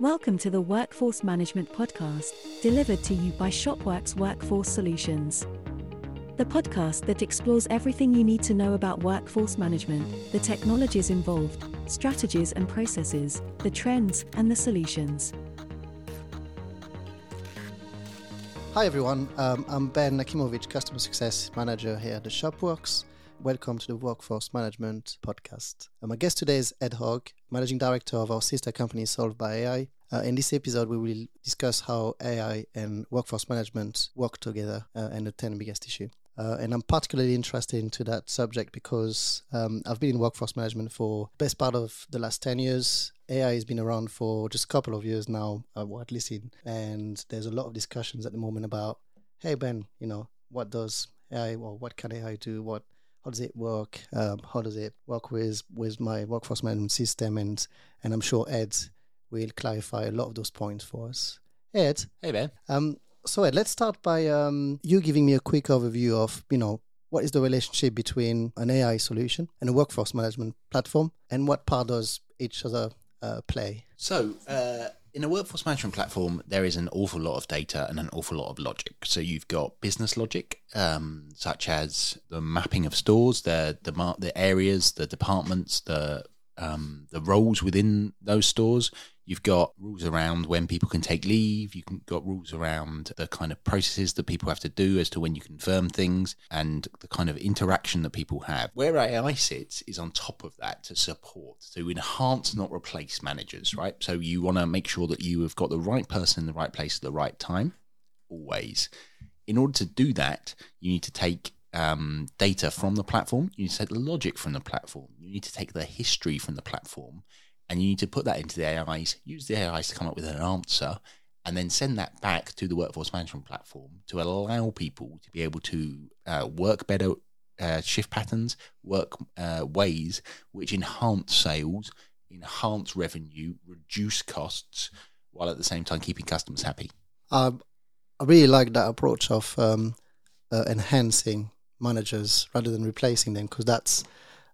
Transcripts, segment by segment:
Welcome to the Workforce Management Podcast, delivered to you by Shopworks Workforce Solutions. The podcast that explores everything you need to know about workforce management, the technologies involved, strategies and processes, the trends, and the solutions. Hi everyone, um, I'm Ben Nakimovic, Customer Success Manager here at the Shopworks. Welcome to the Workforce Management Podcast. Uh, my guest today is Ed Hogg, Managing Director of our sister company Solved by AI. Uh, in this episode, we will discuss how AI and workforce management work together uh, and the 10 biggest issue. Uh, and I'm particularly interested into that subject because um, I've been in workforce management for best part of the last 10 years. AI has been around for just a couple of years now, uh, well, at least in, and there's a lot of discussions at the moment about, hey Ben, you know, what does AI or what can AI do? What how does it work? Um, how does it work with with my workforce management system? And and I'm sure Ed will clarify a lot of those points for us. Ed, Hey, Ben. um, so Ed, let's start by um, you giving me a quick overview of you know what is the relationship between an AI solution and a workforce management platform, and what part does each other uh, play? So, uh, in a workforce management platform, there is an awful lot of data and an awful lot of logic. So, you've got business logic, um, such as the mapping of stores, the the, mar- the areas, the departments, the um, the roles within those stores. You've got rules around when people can take leave. You've got rules around the kind of processes that people have to do as to when you confirm things and the kind of interaction that people have. Where AI sits is on top of that to support, to enhance, not replace managers, right? So you want to make sure that you have got the right person in the right place at the right time, always. In order to do that, you need to take um, data from the platform. You need to take the logic from the platform. You need to take the history from the platform, and you need to put that into the AIs. Use the AIs to come up with an answer, and then send that back to the workforce management platform to allow people to be able to uh, work better uh, shift patterns, work uh, ways which enhance sales, enhance revenue, reduce costs, while at the same time keeping customers happy. Um, I really like that approach of um, uh, enhancing managers rather than replacing them because that's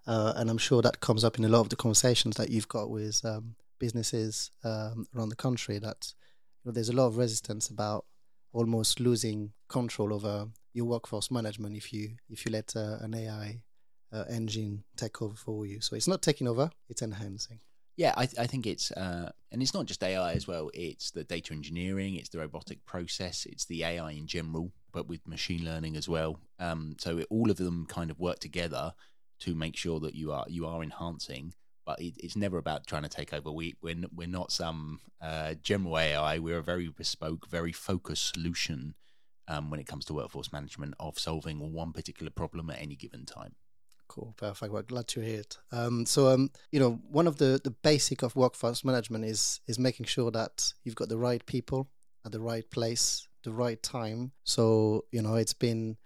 uh, and I'm sure that comes up in a lot of the conversations that you've got with um, businesses um, around the country that you know, there's a lot of resistance about almost losing control over your workforce management if you if you let uh, an AI uh, engine take over for you. So it's not taking over; it's enhancing. Yeah, I, I think it's, uh, and it's not just AI as well. It's the data engineering, it's the robotic process, it's the AI in general, but with machine learning as well. Um, so it, all of them kind of work together to make sure that you are you are enhancing. But it, it's never about trying to take over. We we're, we're not some uh, general AI. We're a very bespoke, very focused solution um, when it comes to workforce management of solving one particular problem at any given time. Cool, perfect. Well, glad to hear it. Um, so, um, you know, one of the the basic of workforce management is is making sure that you've got the right people at the right place, the right time. So, you know, it's been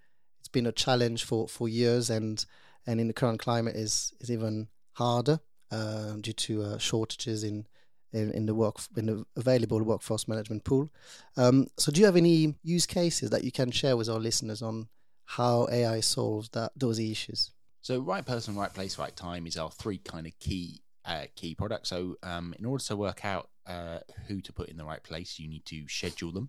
it's been a challenge for for years, and and in the current climate is is even harder uh, due to uh, shortages in, in in the work in the available workforce management pool. Um, so, do you have any use cases that you can share with our listeners on how AI solves that those issues? So, right person, right place, right time is our three kind of key uh, key products. So, um, in order to work out uh, who to put in the right place, you need to schedule them.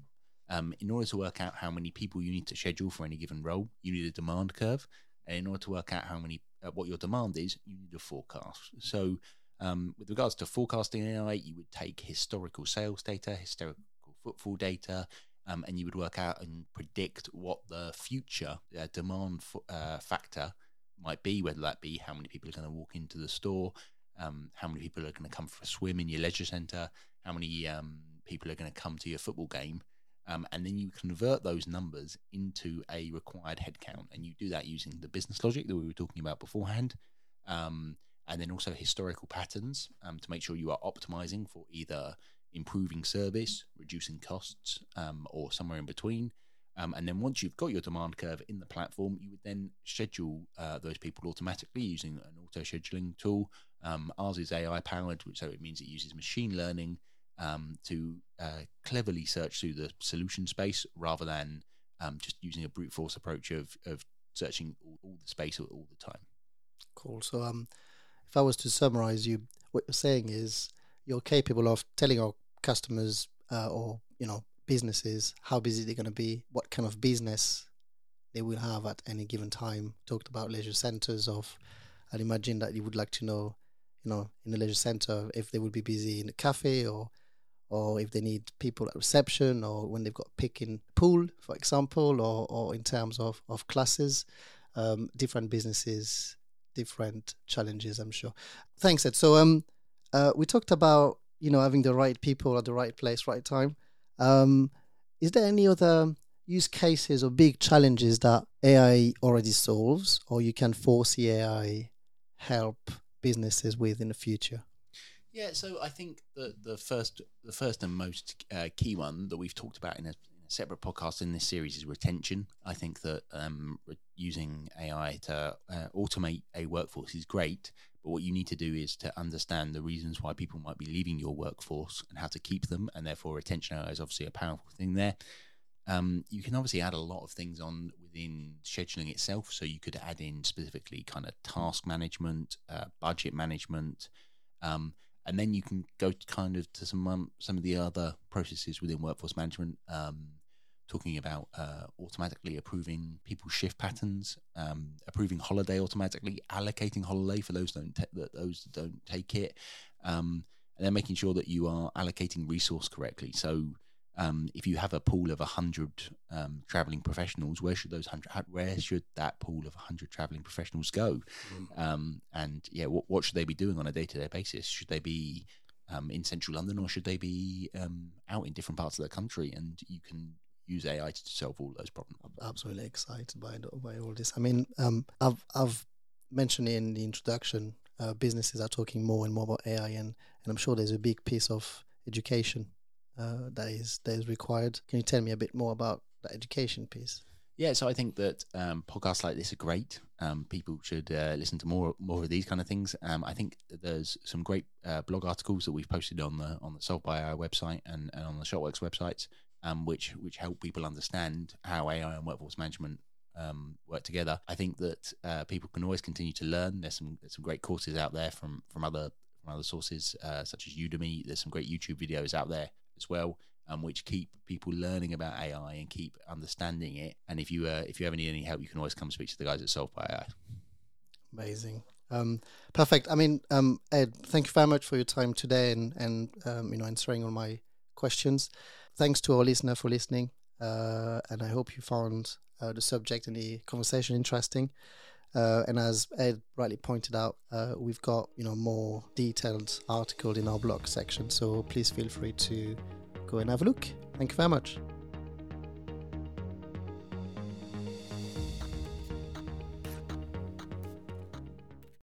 Um, in order to work out how many people you need to schedule for any given role, you need a demand curve. And in order to work out how many uh, what your demand is, you need a forecast. So, um, with regards to forecasting AI, you would take historical sales data, historical footfall data, um, and you would work out and predict what the future uh, demand uh, factor might be, whether that be how many people are going to walk into the store, um, how many people are going to come for a swim in your leisure centre, how many um, people are going to come to your football game. Um, and then you convert those numbers into a required headcount. And you do that using the business logic that we were talking about beforehand. Um, and then also historical patterns um, to make sure you are optimizing for either improving service, reducing costs, um, or somewhere in between. Um, and then once you've got your demand curve in the platform, you would then schedule uh, those people automatically using an auto scheduling tool. Um, ours is AI powered, so it means it uses machine learning um, to uh, cleverly search through the solution space rather than um, just using a brute force approach of, of searching all, all the space all, all the time. Cool. So, um, if I was to summarize you, what you're saying is you're capable of telling our customers uh, or you know businesses how busy they're going to be, what kind of business they will have at any given time. Talked about leisure centers of, I'd imagine that you would like to know, you know, in the leisure center if they would be busy in a cafe or or if they need people at reception or when they've got picking pool, for example, or, or in terms of, of classes, um, different businesses, different challenges, I'm sure. Thanks, Ed. So um, uh, we talked about, you know, having the right people at the right place, right time. Um, is there any other use cases or big challenges that AI already solves or you can foresee AI help businesses with in the future? Yeah, so I think the the first the first and most uh, key one that we've talked about in a, in a, separate podcast in this series is retention. I think that um, using AI to uh, automate a workforce is great, but what you need to do is to understand the reasons why people might be leaving your workforce and how to keep them, and therefore retention AI is obviously a powerful thing there. Um, you can obviously add a lot of things on within scheduling itself. So you could add in specifically kind of task management, uh, budget management. Um, and then you can go kind of to some um, some of the other processes within workforce management, um, talking about uh, automatically approving people's shift patterns, um, approving holiday automatically, allocating holiday for those don't those don't take it, um, and then making sure that you are allocating resource correctly. So um, if you have a pool of 100 um, traveling professionals, where should those 100, where should that pool of 100 traveling professionals go? Mm. Um, and yeah, what, what should they be doing on a day to day basis? Should they be um, in central London or should they be um, out in different parts of the country? And you can use AI to solve all those problems. I'm absolutely excited by, by all this. I mean, um, I've, I've mentioned in the introduction, uh, businesses are talking more and more about AI, and, and I'm sure there's a big piece of education uh, that is that is required. Can you tell me a bit more about the education piece? Yeah, so I think that um, podcasts like this are great. Um, people should uh, listen to more more of these kind of things. Um, I think there's some great uh, blog articles that we've posted on the on the Solved by AI website and, and on the ShopWorks websites, um, which which help people understand how AI and workforce management um, work together. I think that uh, people can always continue to learn. There's some there's some great courses out there from from other from other sources uh, such as Udemy. There's some great YouTube videos out there as well, um, which keep people learning about AI and keep understanding it. And if you uh, if you ever need any help, you can always come speak to the guys at Solved by AI. Amazing. Um, perfect. I mean, um, Ed, thank you very much for your time today and and um, you know answering all my questions. Thanks to our listener for listening, uh, and I hope you found uh, the subject and the conversation interesting. Uh, and as Ed rightly pointed out, uh, we've got you know more detailed article in our blog section. So please feel free to go and have a look. Thank you very much.